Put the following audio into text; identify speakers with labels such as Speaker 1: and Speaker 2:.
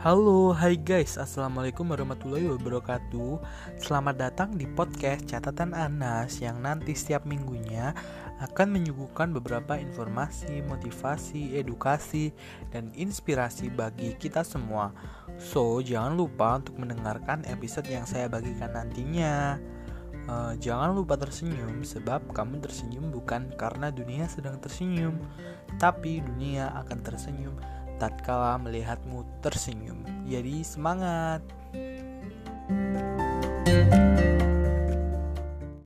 Speaker 1: Halo, hai guys, Assalamualaikum warahmatullahi wabarakatuh. Selamat datang di podcast Catatan Anas Yang nanti setiap minggunya akan menyuguhkan beberapa informasi, motivasi, edukasi, dan inspirasi bagi kita semua. So, jangan lupa untuk mendengarkan episode yang saya bagikan nantinya. Uh, Jangan lupa tersenyum sebab kamu tersenyum bukan karena dunia sedang tersenyum Tapi dunia akan tersenyum tatkala melihatmu tersenyum. Jadi semangat.